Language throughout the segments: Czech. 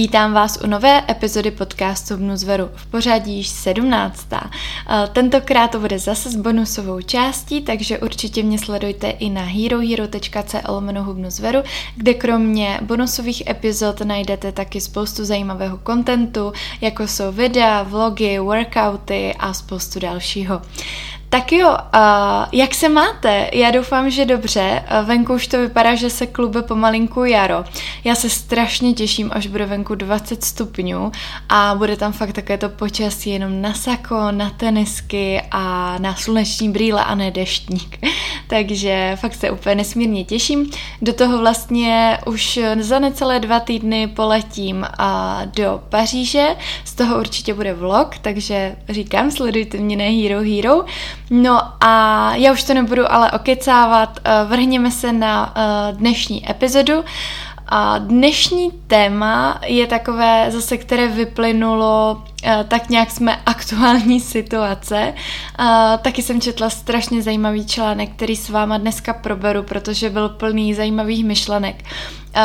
Vítám vás u nové epizody podcastu Bnuzveru v pořadí již 17. Tentokrát to bude zase s bonusovou částí, takže určitě mě sledujte i na herohero.cl Bnuzveru, kde kromě bonusových epizod najdete taky spoustu zajímavého kontentu, jako jsou videa, vlogy, workouty a spoustu dalšího. Tak jo, uh, jak se máte? Já doufám, že dobře. Venku už to vypadá, že se klube pomalinku jaro. Já se strašně těším, až bude venku 20 stupňů a bude tam fakt také to počasí jenom na sako, na tenisky a na sluneční brýle a ne deštník. Takže fakt se úplně nesmírně těším. Do toho vlastně už za necelé dva týdny poletím a do Paříže. Z toho určitě bude vlog, takže říkám, sledujte mě na Hero Hero. No a já už to nebudu ale okecávat, eh, vrhněme se na eh, dnešní epizodu. A dnešní téma je takové zase, které vyplynulo eh, tak nějak jsme aktuální situace. Taky jsem četla strašně zajímavý článek, který s váma dneska proberu, protože byl plný zajímavých myšlenek.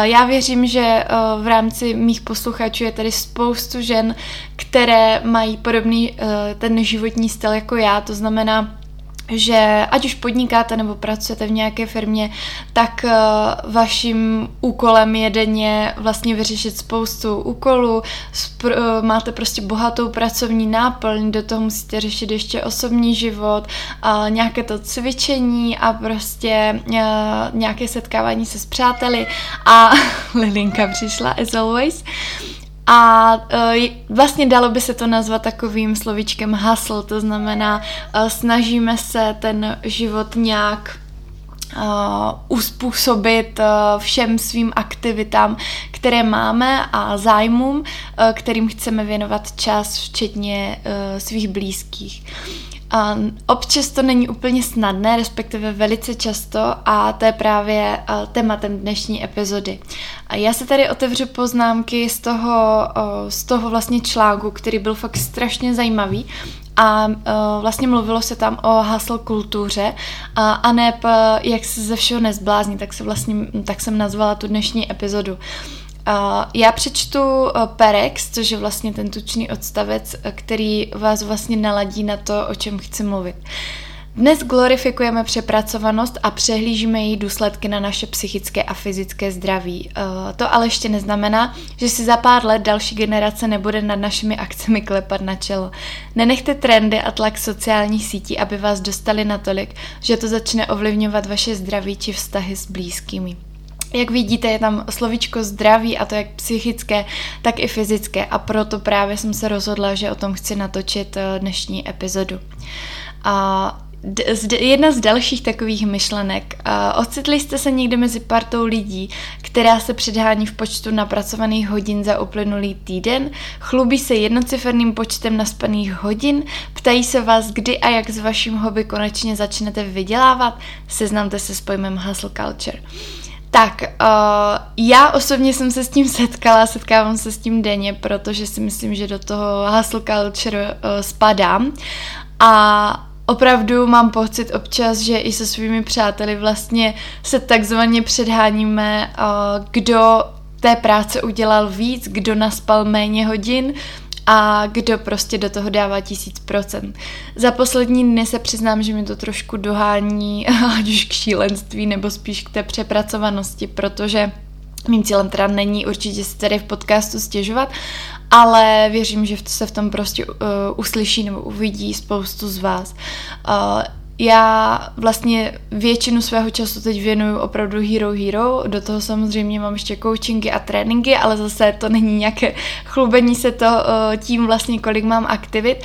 Já věřím, že v rámci mých posluchačů je tady spoustu žen, které mají podobný ten životní styl jako já, to znamená, že ať už podnikáte nebo pracujete v nějaké firmě, tak uh, vaším úkolem je denně vlastně vyřešit spoustu úkolů, uh, máte prostě bohatou pracovní náplň, do toho musíte řešit ještě osobní život, uh, nějaké to cvičení a prostě uh, nějaké setkávání se s přáteli a Lilinka přišla as always. A uh, vlastně dalo by se to nazvat takovým slovíčkem hustle, to znamená, uh, snažíme se ten život nějak uh, uspůsobit uh, všem svým aktivitám, které máme a zájmům, uh, kterým chceme věnovat čas, včetně svých blízkých. A občas to není úplně snadné, respektive velice často a to je právě tématem dnešní epizody. A já se tady otevřu poznámky z toho, z toho vlastně článku, který byl fakt strašně zajímavý a uh, vlastně mluvilo se tam o hustle kultuře a, a ne jak se ze všeho nezblázní, tak, se vlastně, tak jsem nazvala tu dnešní epizodu. Já přečtu uh, Perex, což je vlastně ten tučný odstavec, který vás vlastně naladí na to, o čem chci mluvit. Dnes glorifikujeme přepracovanost a přehlížíme její důsledky na naše psychické a fyzické zdraví. Uh, to ale ještě neznamená, že si za pár let další generace nebude nad našimi akcemi klepat na čelo. Nenechte trendy a tlak sociálních sítí, aby vás dostali natolik, že to začne ovlivňovat vaše zdraví či vztahy s blízkými. Jak vidíte, je tam slovíčko zdraví a to jak psychické, tak i fyzické a proto právě jsem se rozhodla, že o tom chci natočit eh, dnešní epizodu. A jedna z dalších takových myšlenek. Ocitli jste se někde mezi partou lidí, která se předhání v počtu napracovaných hodin za uplynulý týden, chlubí se jednociferným počtem naspaných hodin, ptají se vás, kdy a jak s vaším hobby konečně začnete vydělávat, seznamte se s pojmem hustle culture. Tak, uh, já osobně jsem se s tím setkala, setkávám se s tím denně, protože si myslím, že do toho hustle culture uh, spadám. A opravdu mám pocit občas, že i se svými přáteli vlastně se takzvaně předháníme, uh, kdo té práce udělal víc, kdo naspal méně hodin, a kdo prostě do toho dává tisíc procent. Za poslední dny se přiznám, že mi to trošku dohání, ať už k šílenství nebo spíš k té přepracovanosti, protože mým cílem teda není určitě si tady v podcastu stěžovat, ale věřím, že se v tom prostě uh, uslyší nebo uvidí spoustu z vás. Uh, já vlastně většinu svého času teď věnuju opravdu Hero Hero, do toho samozřejmě mám ještě coachingy a tréninky, ale zase to není nějaké chlubení se to uh, tím vlastně, kolik mám aktivit,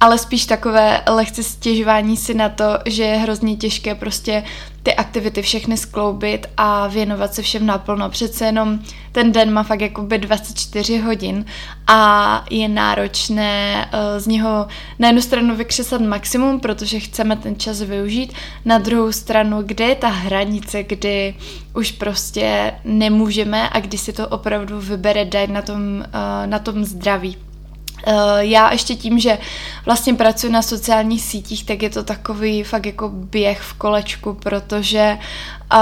ale spíš takové lehce stěžování si na to, že je hrozně těžké prostě ty aktivity všechny skloubit a věnovat se všem naplno. Přece jenom ten den má fakt jakoby 24 hodin a je náročné uh, z něho na jednu stranu vykřesat maximum, protože chceme ten čas využít, na druhou stranu, kde je ta hranice, kdy už prostě nemůžeme a kdy si to opravdu vybere dát na tom, uh, na tom zdraví. Uh, já ještě tím, že vlastně pracuji na sociálních sítích, tak je to takový fakt jako běh v kolečku, protože uh,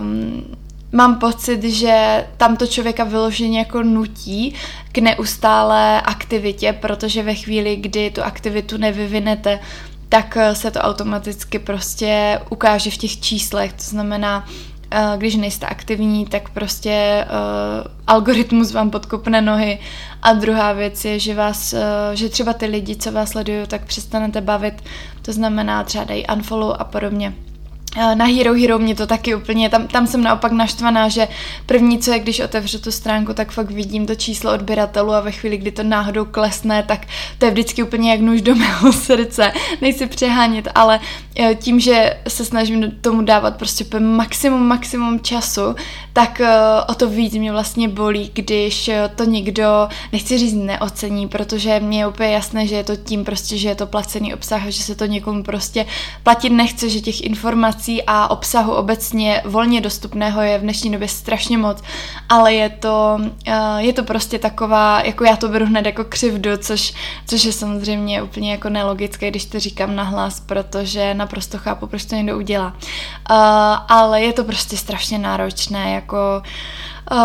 um, mám pocit, že tam to člověka vyloženě jako nutí k neustálé aktivitě, protože ve chvíli, kdy tu aktivitu nevyvinete, tak eh, se to automaticky prostě ukáže v těch číslech, to znamená, eh, když nejste aktivní, tak prostě uh, algoritmus vám podkopne nohy a druhá věc je, že vás, uh, že třeba ty lidi, co vás sledují, tak přestanete bavit, to znamená třeba dají unfollow a podobně. Na Hero Hero mě to taky úplně, tam, tam jsem naopak naštvaná, že první, co je, když otevřu tu stránku, tak fakt vidím to číslo odběratelů a ve chvíli, kdy to náhodou klesne, tak to je vždycky úplně jak nůž do mého srdce. Nejsi přehánět, ale tím, že se snažím tomu dávat prostě maximum, maximum času, tak e, o to víc mě vlastně bolí, když e, to někdo, nechci říct neocení, protože mě je úplně jasné, že je to tím prostě, že je to placený obsah a že se to někomu prostě platit nechce, že těch informací a obsahu obecně volně dostupného je v dnešní době strašně moc, ale je to, eh, je to prostě taková, jako já to beru hned jako křivdu, což, což je samozřejmě úplně jako nelogické, když to říkám nahlas, protože naprosto chápu, proč to někdo udělá. Uh, ale je to prostě strašně náročné, jako uh,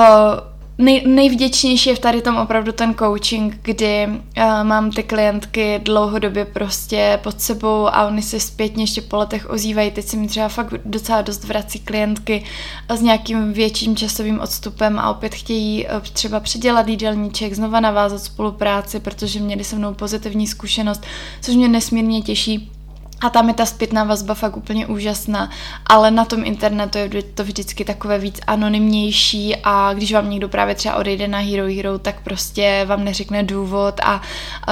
nej, nejvděčnější je v tady tom opravdu ten coaching, kdy uh, mám ty klientky dlouhodobě prostě pod sebou a oni se zpětně ještě po letech ozývají. Teď se mi třeba fakt docela dost vrací klientky s nějakým větším časovým odstupem a opět chtějí uh, třeba předělat jídelníček, znova navázat spolupráci, protože měli se mnou pozitivní zkušenost, což mě nesmírně těší. A tam je ta zpětná vazba fakt úplně úžasná, ale na tom internetu je to vždycky takové víc anonymnější a když vám někdo právě třeba odejde na Hero Hero, tak prostě vám neřekne důvod a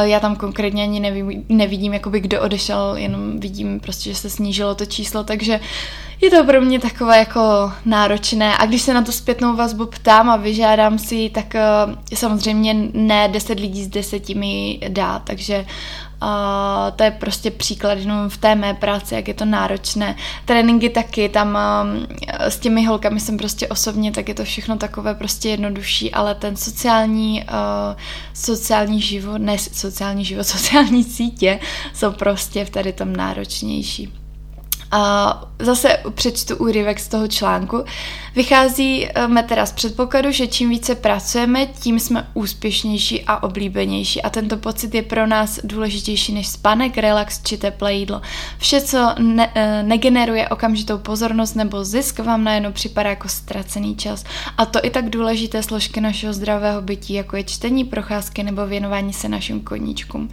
já tam konkrétně ani nevím, nevidím, jakoby kdo odešel, jenom vidím prostě, že se snížilo to číslo, takže je to pro mě takové jako náročné. A když se na tu zpětnou vazbu ptám a vyžádám si tak uh, samozřejmě ne 10 lidí z 10 mi dá, takže Uh, to je prostě příklad jenom v té mé práci, jak je to náročné. Tréninky taky, tam uh, s těmi holkami jsem prostě osobně, tak je to všechno takové prostě jednodušší, ale ten sociální, uh, sociální život, ne sociální život, sociální sítě jsou prostě v tady tom náročnější. A zase přečtu úryvek z toho článku. Vycházíme teda z předpokladu, že čím více pracujeme, tím jsme úspěšnější a oblíbenější a tento pocit je pro nás důležitější než spánek, relax či teplé jídlo. Vše, co ne, eh, negeneruje okamžitou pozornost nebo zisk, vám najednou připadá jako ztracený čas. A to i tak důležité složky našeho zdravého bytí, jako je čtení, procházky nebo věnování se našim koníčkům.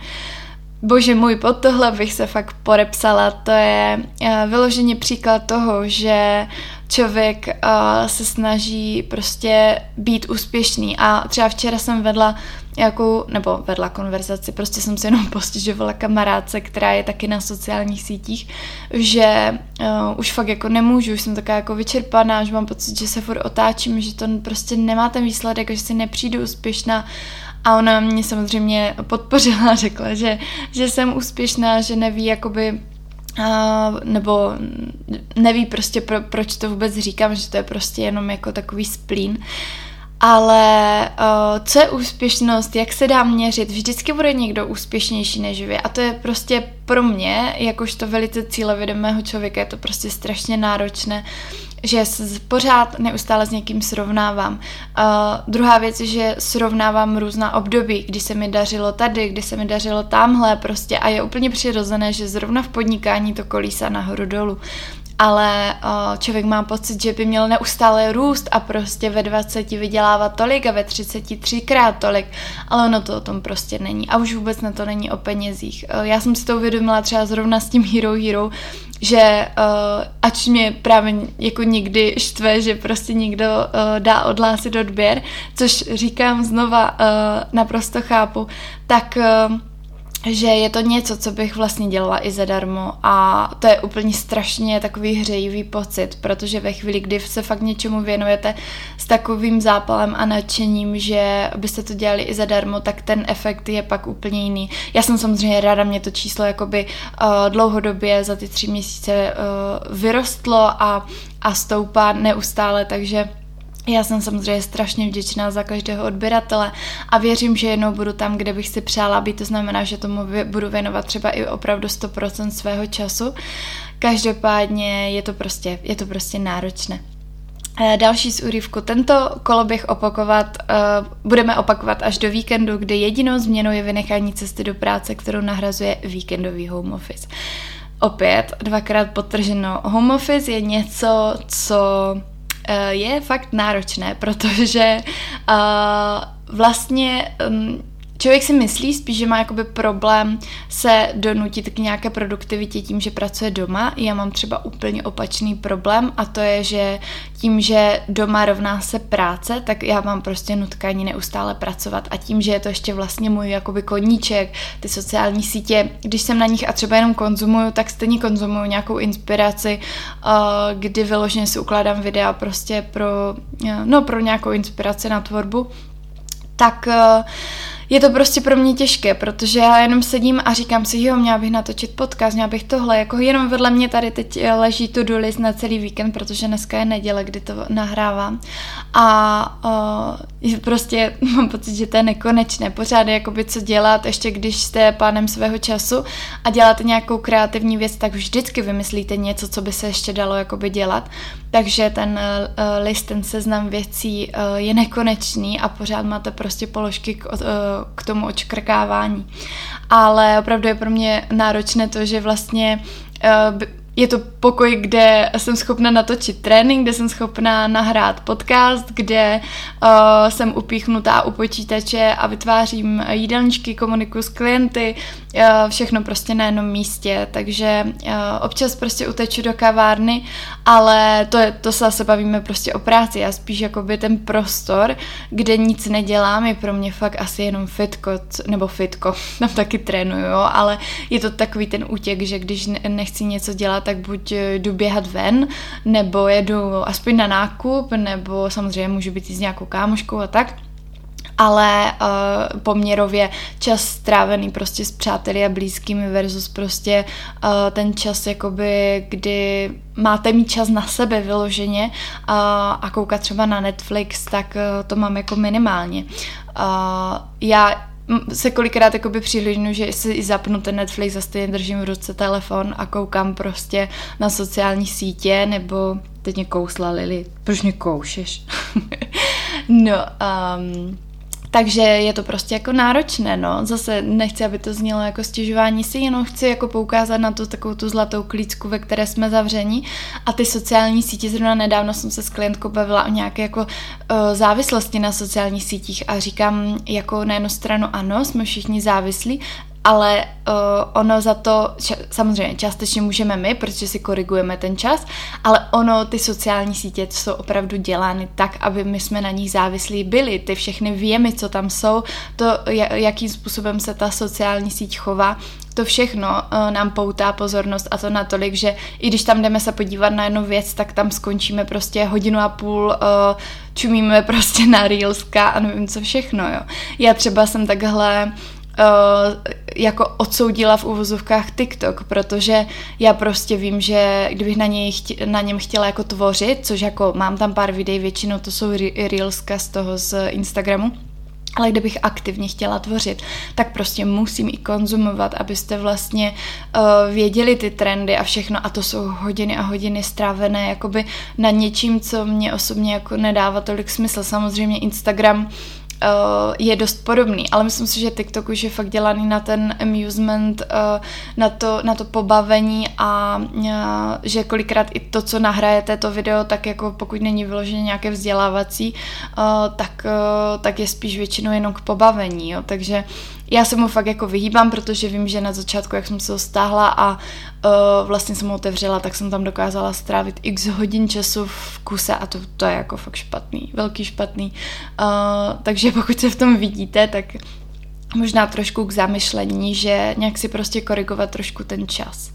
Bože můj, pod tohle bych se fakt podepsala. To je uh, vyloženě příklad toho, že člověk uh, se snaží prostě být úspěšný. A třeba včera jsem vedla nějakou, nebo vedla konverzaci, prostě jsem se jenom postižovala kamarádce, která je taky na sociálních sítích, že uh, už fakt jako nemůžu, už jsem taková jako vyčerpaná, že mám pocit, že se furt otáčím, že to prostě nemá ten výsledek, že si nepřijdu úspěšná a ona mě samozřejmě podpořila a řekla, že, že jsem úspěšná, že neví jakoby Uh, nebo neví prostě pro, proč to vůbec říkám, že to je prostě jenom jako takový splín. Ale uh, co je úspěšnost, jak se dá měřit, vždycky bude někdo úspěšnější než vy. A to je prostě pro mě, jakožto velice cílevědomého člověka, je to prostě strašně náročné že se pořád neustále s někým srovnávám. Uh, druhá věc je, že srovnávám různá období, kdy se mi dařilo tady, kdy se mi dařilo tamhle prostě. A je úplně přirozené, že zrovna v podnikání to kolísá nahoru dolů ale člověk má pocit, že by měl neustále růst a prostě ve 20 vydělávat tolik a ve 30 třikrát tolik, ale ono to o tom prostě není a už vůbec na to není o penězích. Já jsem si to uvědomila třeba zrovna s tím Hero Hero, že uh, ač mě právě jako někdy štve, že prostě někdo uh, dá odhlásit odběr, což říkám znova, uh, naprosto chápu, tak uh, že je to něco, co bych vlastně dělala i zadarmo a to je úplně strašně takový hřejivý pocit, protože ve chvíli, kdy se fakt něčemu věnujete s takovým zápalem a nadšením, že byste to dělali i zadarmo, tak ten efekt je pak úplně jiný. Já jsem samozřejmě ráda, mě to číslo jakoby uh, dlouhodobě za ty tři měsíce uh, vyrostlo a, a stoupá neustále, takže já jsem samozřejmě strašně vděčná za každého odběratele a věřím, že jednou budu tam, kde bych si přála být, to znamená, že tomu budu věnovat třeba i opravdu 100% svého času. Každopádně je to prostě, je to prostě náročné. Eh, další z úryvku. Tento koloběh opakovat, uh, budeme opakovat až do víkendu, kdy jedinou změnou je vynechání cesty do práce, kterou nahrazuje víkendový home office. Opět, dvakrát potrženo, home office je něco, co je fakt náročné, protože uh, vlastně um, Člověk si myslí spíš, že má jakoby problém se donutit k nějaké produktivitě tím, že pracuje doma. Já mám třeba úplně opačný problém a to je, že tím, že doma rovná se práce, tak já mám prostě nutkání neustále pracovat a tím, že je to ještě vlastně můj jakoby koníček, ty sociální sítě, když jsem na nich a třeba jenom konzumuju, tak stejně konzumuju nějakou inspiraci, kdy vyloženě si ukládám videa prostě pro, no, pro nějakou inspiraci na tvorbu, tak je to prostě pro mě těžké, protože já jenom sedím a říkám si, jo, měla bych natočit podcast, měla bych tohle, jako jenom vedle mě tady teď eh, leží to do list na celý víkend, protože dneska je neděle, kdy to nahrávám. A uh, prostě mám pocit, že to je nekonečné, pořád je jakoby co dělat, ještě když jste pánem svého času a děláte nějakou kreativní věc, tak vždycky vymyslíte něco, co by se ještě dalo jakoby dělat, takže ten uh, list, ten seznam věcí uh, je nekonečný a pořád máte prostě položky k, uh, k tomu očkrkávání. Ale opravdu je pro mě náročné to, že vlastně uh, je to pokoj, kde jsem schopna natočit trénink, kde jsem schopna nahrát podcast, kde uh, jsem upíchnutá u počítače a vytvářím jídelníčky, komunikuju s klienty, uh, všechno prostě na jednom místě, takže uh, občas prostě uteču do kavárny, ale to, je, to se zase bavíme prostě o práci. A spíš jakoby ten prostor, kde nic nedělám, je pro mě fakt asi jenom fitko, nebo fitko, tam taky trénuju, jo, ale je to takový ten útěk, že když nechci něco dělat, tak buď eh, jdu běhat ven, nebo jedu aspoň na nákup, nebo samozřejmě můžu být i s nějakou kámoškou a tak ale uh, poměrově čas strávený prostě s přáteli a blízkými versus prostě uh, ten čas jakoby, kdy máte mít čas na sebe vyloženě uh, a koukat třeba na Netflix, tak uh, to mám jako minimálně. Uh, já se kolikrát jakoby přihlížnu, že si zapnu ten Netflix a stejně držím v ruce telefon a koukám prostě na sociální sítě, nebo teď mě kousla Lili, proč mě koušeš? no, um, takže je to prostě jako náročné, no. Zase nechci, aby to znělo jako stěžování si, jenom chci jako poukázat na tu takovou tu zlatou klíčku, ve které jsme zavření. A ty sociální sítě, zrovna nedávno jsem se s klientkou bavila o nějaké jako uh, závislosti na sociálních sítích a říkám jako na jednu stranu ano, jsme všichni závislí, ale uh, ono za to, samozřejmě částečně můžeme my, protože si korigujeme ten čas, ale ono, ty sociální sítě jsou opravdu dělány tak, aby my jsme na nich závislí byli, ty všechny věmy, co tam jsou, to, jakým způsobem se ta sociální síť chová, to všechno uh, nám poutá pozornost a to natolik, že i když tam jdeme se podívat na jednu věc, tak tam skončíme prostě hodinu a půl, uh, čumíme prostě na Reelska a nevím co všechno, jo. Já třeba jsem takhle jako odsoudila v uvozovkách TikTok, protože já prostě vím, že kdybych na, něj chtě, na něm chtěla jako tvořit, což jako mám tam pár videí, většinou to jsou reelska z toho z Instagramu, ale kdybych aktivně chtěla tvořit, tak prostě musím i konzumovat, abyste vlastně uh, věděli ty trendy a všechno a to jsou hodiny a hodiny strávené jakoby na něčím, co mě osobně jako nedává tolik smysl. Samozřejmě Instagram uh, je dost podobný, ale myslím si, že TikTok už je fakt dělaný na ten amusement, uh, na, to, na to pobavení a uh, že kolikrát i to, co nahrajete to video, tak jako pokud není vyloženě nějaké vzdělávací, uh, tak, uh, tak je spíš většinou jenom k pobavení, jo, takže já se mu fakt jako vyhýbám, protože vím, že na začátku, jak jsem se ho stáhla a uh, vlastně jsem ho otevřela, tak jsem tam dokázala strávit x hodin času v kuse a to, to je jako fakt špatný, velký špatný. Uh, takže pokud se v tom vidíte, tak možná trošku k zamyšlení, že nějak si prostě korigovat trošku ten čas.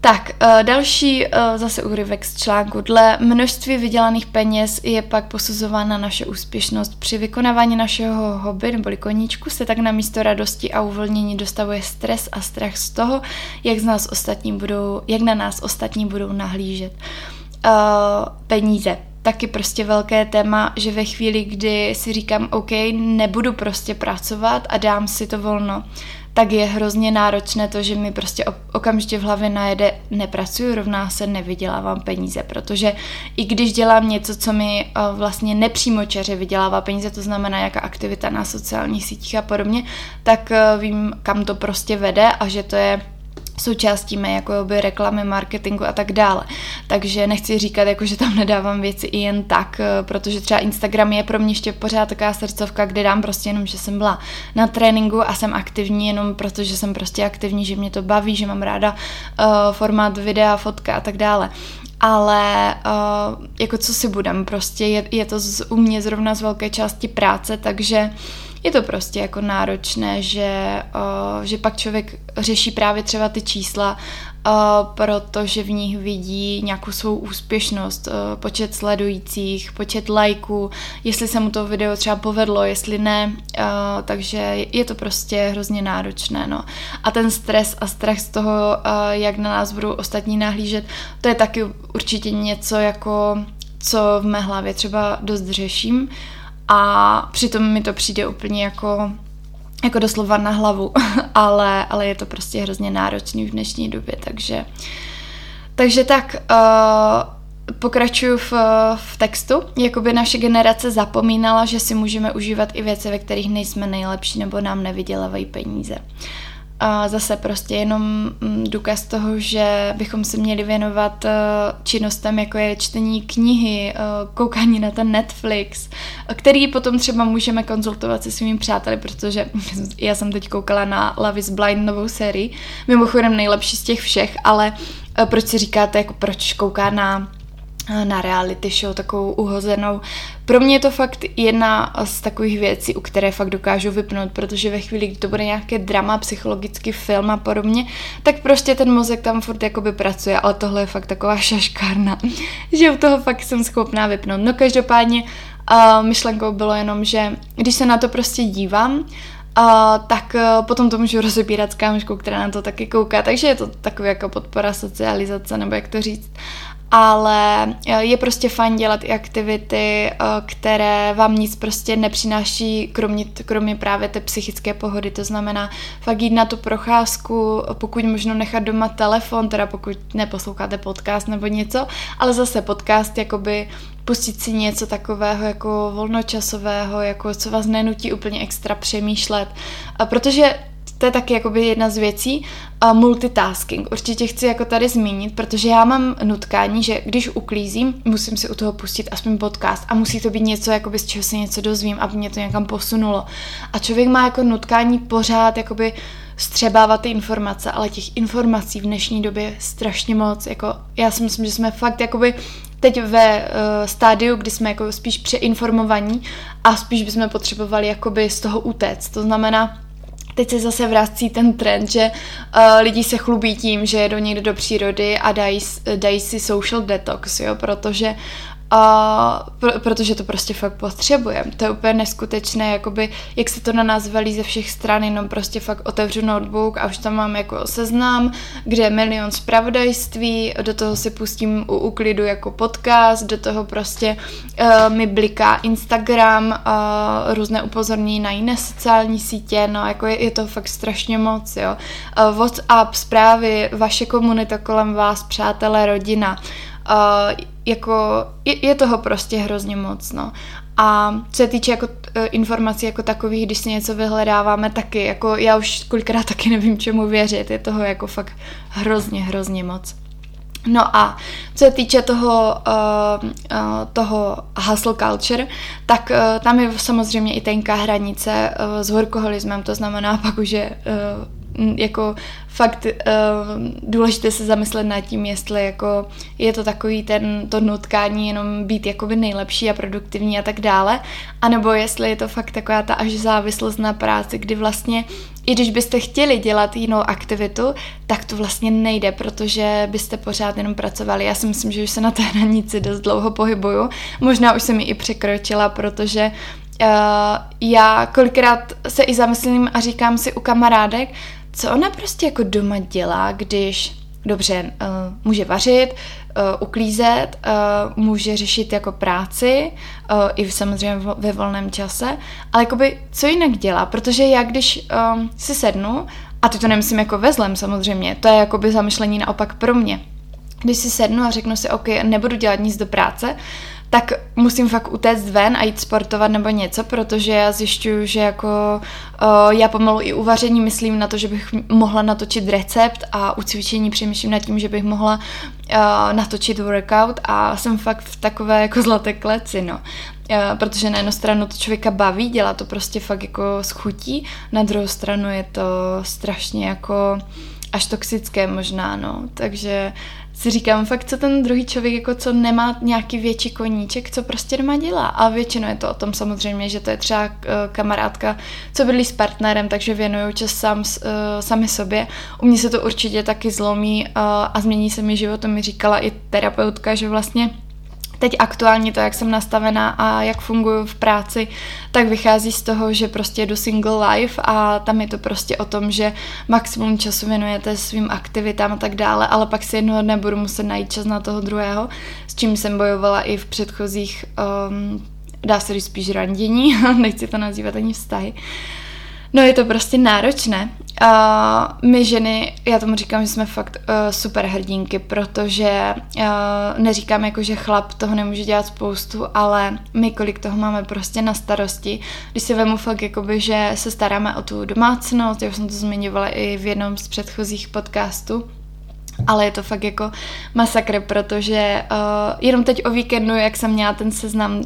Tak, uh, další uh, zase úryvek z článku. Dle množství vydělaných peněz je pak posuzována naše úspěšnost. Při vykonávání našeho hobby nebo koníčku se tak na místo radosti a uvolnění dostavuje stres a strach z toho, jak, z nás ostatní budou, jak na nás ostatní budou nahlížet. Uh, peníze taky prostě velké téma, že ve chvíli, kdy si říkám, OK, nebudu prostě pracovat a dám si to volno, tak je hrozně náročné to, že mi prostě okamžitě v hlavě najede nepracuju, rovná se nevydělávám peníze, protože i když dělám něco, co mi eh, vlastně nepřímo čeře vydělává peníze, to znamená jaká aktivita na sociálních sítích a podobně, tak eh, vím, kam to prostě vede a že to je součástí mé jako by reklamy, marketingu a tak dále. Takže nechci říkat, jako, že tam nedávám věci i jen tak, eh, protože třeba Instagram je pro mě ještě pořád taková srdcovka, kde dám prostě jenom, že jsem byla na tréninku a jsem aktivní jenom protože jsem prostě aktivní, že mě to baví, že mám ráda uh, formát videa, fotka a tak dále ale uh, jako co si budem, prostě je, je to z, u mě zrovna z velké části práce, takže je to prostě jako náročné, že, uh, že pak člověk řeší právě třeba ty čísla, uh, protože v nich vidí nějakou svou úspěšnost, uh, počet sledujících, počet lajků, jestli se mu to video třeba povedlo, jestli ne, uh, takže je to prostě hrozně náročné, no. A ten stres a strach z toho, uh, jak na nás budou ostatní nahlížet, to je taky určitě něco jako co v mé hlavě třeba dost řeším, a přitom mi to přijde úplně jako jako doslova na hlavu, ale, ale je to prostě hrozně náročný v dnešní době, takže takže tak uh, pokračuju v, v textu. Jakoby naše generace zapomínala, že si můžeme užívat i věci, ve kterých nejsme nejlepší nebo nám nevydělávají peníze. A zase prostě jenom mm, důkaz toho, že bychom se měli věnovat eh, činnostem, jako je čtení knihy, eh, koukání na ten Netflix, který potom třeba můžeme konzultovat se svými přáteli, protože já jsem teď koukala na Love is Blind novou sérii, mimochodem nejlepší z těch všech, ale eh, proč si říkáte, jako proč kouká na na reality show, takovou uhozenou. Pro mě je to fakt jedna z takových věcí, u které fakt dokážu vypnout, protože ve chvíli, kdy to bude nějaké drama, psychologický film a podobně, tak prostě ten mozek tam furt jakoby pracuje, ale tohle je fakt taková šaškárna, že u toho fakt jsem schopná vypnout. No každopádně uh, myšlenkou bylo jenom, že když se na to prostě dívám, Uh, tak uh, potom to můžu rozebírat s kámoškou, která na to taky kouká, takže je to taková jako podpora socializace, nebo jak to říct ale eh, je prostě fajn dělat i aktivity, eh, které vám nic prostě nepřináší, kromě, kromě právě té psychické pohody. To znamená fakt jít na tu procházku, pokud možno nechat doma telefon, teda pokud neposloucháte podcast nebo něco, ale zase podcast jakoby pustit si něco takového jako volnočasového, jako co vás nenutí úplně extra přemýšlet, protože to je taky jakoby jedna z věcí. Uh, multitasking. Určitě chci jako tady zmínit, protože já mám nutkání, že když uklízím, musím si u toho pustit aspoň podcast a musí to být něco, jakoby z čeho se něco dozvím, aby mě to někam posunulo. A člověk má jako nutkání pořád jakoby střebávat ty informace, ale těch informací v dnešní době je strašně moc. Jako, já si myslím, že jsme fakt jakoby teď ve uh, stádiu, kdy jsme jako spíš přeinformovaní a spíš bychom potřebovali jakoby z toho utéct. To znamená, teď se zase vrací ten trend, že uh, lidi se chlubí tím, že jedou někde do přírody a dají, dají si social detox, jo, protože a pro, protože to prostě fakt potřebujeme. To je úplně neskutečné, jakoby, jak se to na nás velí ze všech stran, jenom prostě fakt otevřu notebook a už tam mám jako seznam, kde je milion zpravodajství, do toho si pustím u uklidu jako podcast, do toho prostě uh, mi bliká Instagram, uh, různé upozornění na jiné sociální sítě, no jako je, je to fakt strašně moc, jo. Uh, WhatsApp, zprávy, vaše komunita kolem vás, přátelé, rodina, Uh, jako je, je toho prostě hrozně moc, no. A co se týče jako uh, informací jako takových, když si něco vyhledáváme taky, jako já už kolikrát taky nevím, čemu věřit, je toho jako fakt hrozně, hrozně moc. No a co se týče toho, uh, uh, toho hustle culture, tak uh, tam je samozřejmě i tenká hranice uh, s workoholismem, to znamená pak už je uh, jako fakt uh, důležité se zamyslet nad tím, jestli jako je to takový ten, to nutkání jenom být jakoby nejlepší a produktivní a tak dále, anebo jestli je to fakt taková ta až závislost na práci, kdy vlastně i když byste chtěli dělat jinou aktivitu, tak to vlastně nejde, protože byste pořád jenom pracovali. Já si myslím, že už se na té hranici dost dlouho pohybuju. Možná už jsem ji i překročila, protože uh, já kolikrát se i zamyslím a říkám si u kamarádek, co ona prostě jako doma dělá, když dobře uh, může vařit, uh, uklízet, uh, může řešit jako práci, uh, i samozřejmě ve volném čase, ale jakoby co jinak dělá, protože já když um, si sednu a ty to nemyslím jako ve zlem samozřejmě, to je jako by zamyšlení naopak pro mě. Když si sednu a řeknu si, OK, nebudu dělat nic do práce, tak musím fakt utéct ven a jít sportovat nebo něco, protože já zjišťuju, že jako uh, já pomalu i uvaření myslím na to, že bych mohla natočit recept a u cvičení přemýšlím nad tím, že bych mohla uh, natočit workout a jsem fakt v takové jako zlaté kleci, no. Uh, protože na jednu stranu to člověka baví, dělá to prostě fakt jako schutí, na druhou stranu je to strašně jako až toxické možná, no. Takže si říkám fakt, co ten druhý člověk, jako co nemá nějaký větší koníček, co prostě doma dělá. A většinou je to o tom samozřejmě, že to je třeba uh, kamarádka, co bydlí s partnerem, takže věnují čas sám, uh, sami sobě. U mě se to určitě taky zlomí uh, a změní se mi život, to mi říkala i terapeutka, že vlastně teď aktuálně to, jak jsem nastavená a jak funguji v práci, tak vychází z toho, že prostě jedu single life a tam je to prostě o tom, že maximum času věnujete svým aktivitám a tak dále, ale pak si jednoho dne budu muset najít čas na toho druhého, s čím jsem bojovala i v předchozích, um, dá se říct spíš randění, nechci to nazývat ani vztahy. Uh, No je to prostě náročné. A my ženy, já tomu říkám, že jsme fakt uh, super hrdinky, protože uh, neříkám jako, že chlap toho nemůže dělat spoustu, ale my kolik toho máme prostě na starosti. Když si vemu fakt jakoby, že se staráme o tu domácnost, já už jsem to zmiňovala i v jednom z předchozích podcastů, ale je to fakt jako masakr, protože uh, jenom teď o víkendu, jak jsem měla ten seznam uh,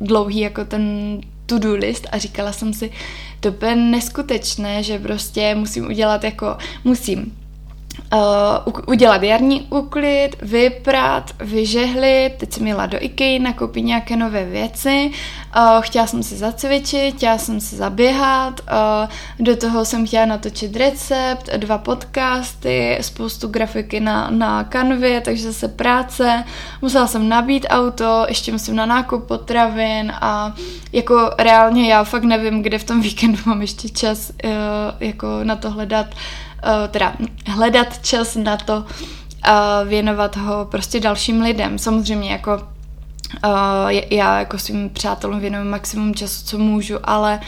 dlouhý, jako ten to-do list a říkala jsem si, to bude neskutečné, že prostě musím udělat jako, musím uh, udělat jarní úklid, vyprat, vyžehlit, teď jsem jela do IKEA, nakoupit nějaké nové věci, uh, chtěla jsem se zacvičit, chtěla jsem se zaběhat, uh, do toho jsem chtěla natočit recept, dva podcasty, spoustu grafiky na, na kanvě, takže zase práce, musela jsem nabít auto, ještě musím na nákup potravin a jako reálně já fakt nevím, kde v tom víkendu mám ještě čas uh, jako na to hledat teda hledat čas na to, uh, věnovat ho prostě dalším lidem. Samozřejmě jako uh, já jako svým přátelům věnuju maximum času, co můžu, ale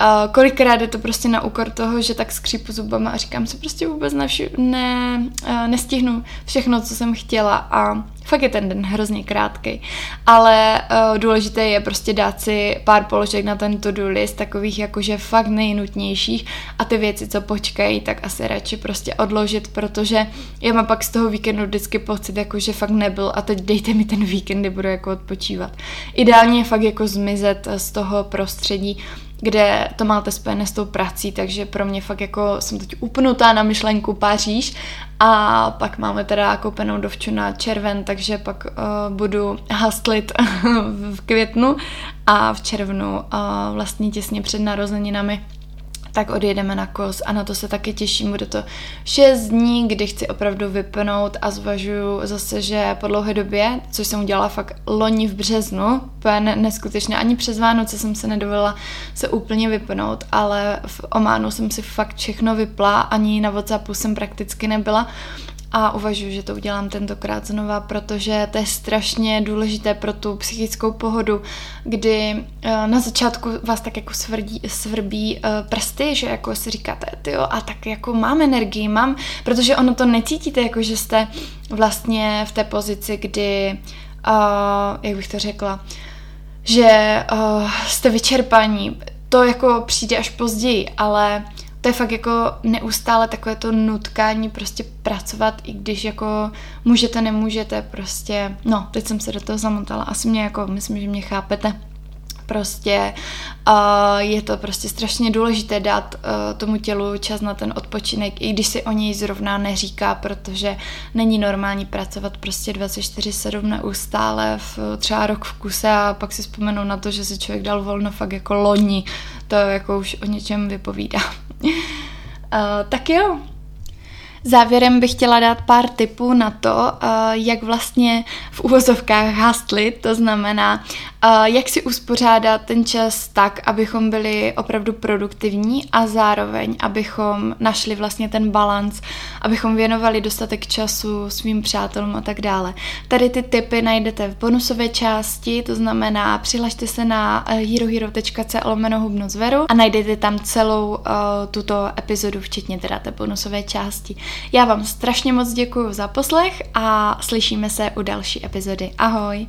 Uh, kolikrát je to prostě na úkor toho, že tak skřípu zubama a říkám si prostě vůbec nevši- ne, uh, nestihnu všechno, co jsem chtěla a fakt je ten den hrozně krátký. Ale uh, důležité je prostě dát si pár položek na ten to-do list, takových jakože fakt nejnutnějších a ty věci, co počkají, tak asi radši prostě odložit, protože já mám pak z toho víkendu vždycky pocit, jako že fakt nebyl a teď dejte mi ten víkend, kdy budu jako odpočívat. Ideálně je fakt jako zmizet z toho prostředí, kde to máte spojené s tou prací, takže pro mě fakt jako jsem teď upnutá na myšlenku Paříž. A pak máme teda koupenou dovču na červen, takže pak uh, budu hastlit v květnu a v červnu uh, vlastně těsně před narozeninami tak odjedeme na kos a na to se taky těším. Bude to 6 dní, kdy chci opravdu vypnout a zvažuju zase, že po dlouhé době, což jsem udělala fakt loni v březnu, úplně neskutečně, ani přes Vánoce jsem se nedovolila se úplně vypnout, ale v Ománu jsem si fakt všechno vypla, ani na Whatsappu jsem prakticky nebyla a uvažuji, že to udělám tentokrát znova, protože to je strašně důležité pro tu psychickou pohodu, kdy uh, na začátku vás tak jako svrdí, svrbí uh, prsty, že jako si říkáte, jo, a tak jako mám energii, mám, protože ono to necítíte, jako že jste vlastně v té pozici, kdy, uh, jak bych to řekla, že jste vyčerpaní, to jako přijde až později, ale to je fakt jako neustále takové to nutkání prostě pracovat, i když jako můžete, nemůžete, prostě, no, teď jsem se do toho zamotala, asi mě jako, myslím, že mě chápete. Prostě uh, je to prostě strašně důležité dát uh, tomu tělu čas na ten odpočinek, i když si o něj zrovna neříká, protože není normální pracovat prostě 24-7 neustále, v, třeba rok v kuse a pak si vzpomenu na to, že si člověk dal volno fakt jako loni. To jako už o něčem vypovídá. uh, tak jo, Závěrem bych chtěla dát pár tipů na to, eh, jak vlastně v úvozovkách hastlit, to znamená, eh, jak si uspořádat ten čas tak, abychom byli opravdu produktivní a zároveň, abychom našli vlastně ten balans, abychom věnovali dostatek času svým přátelům a tak dále. Tady ty tipy najdete v bonusové části, to znamená, přihlašte se na eh, herohero.co lomeno zveru a najdete tam celou tuto epizodu, včetně teda té bonusové části. Já vám strašně moc děkuji za poslech a slyšíme se u další epizody. Ahoj!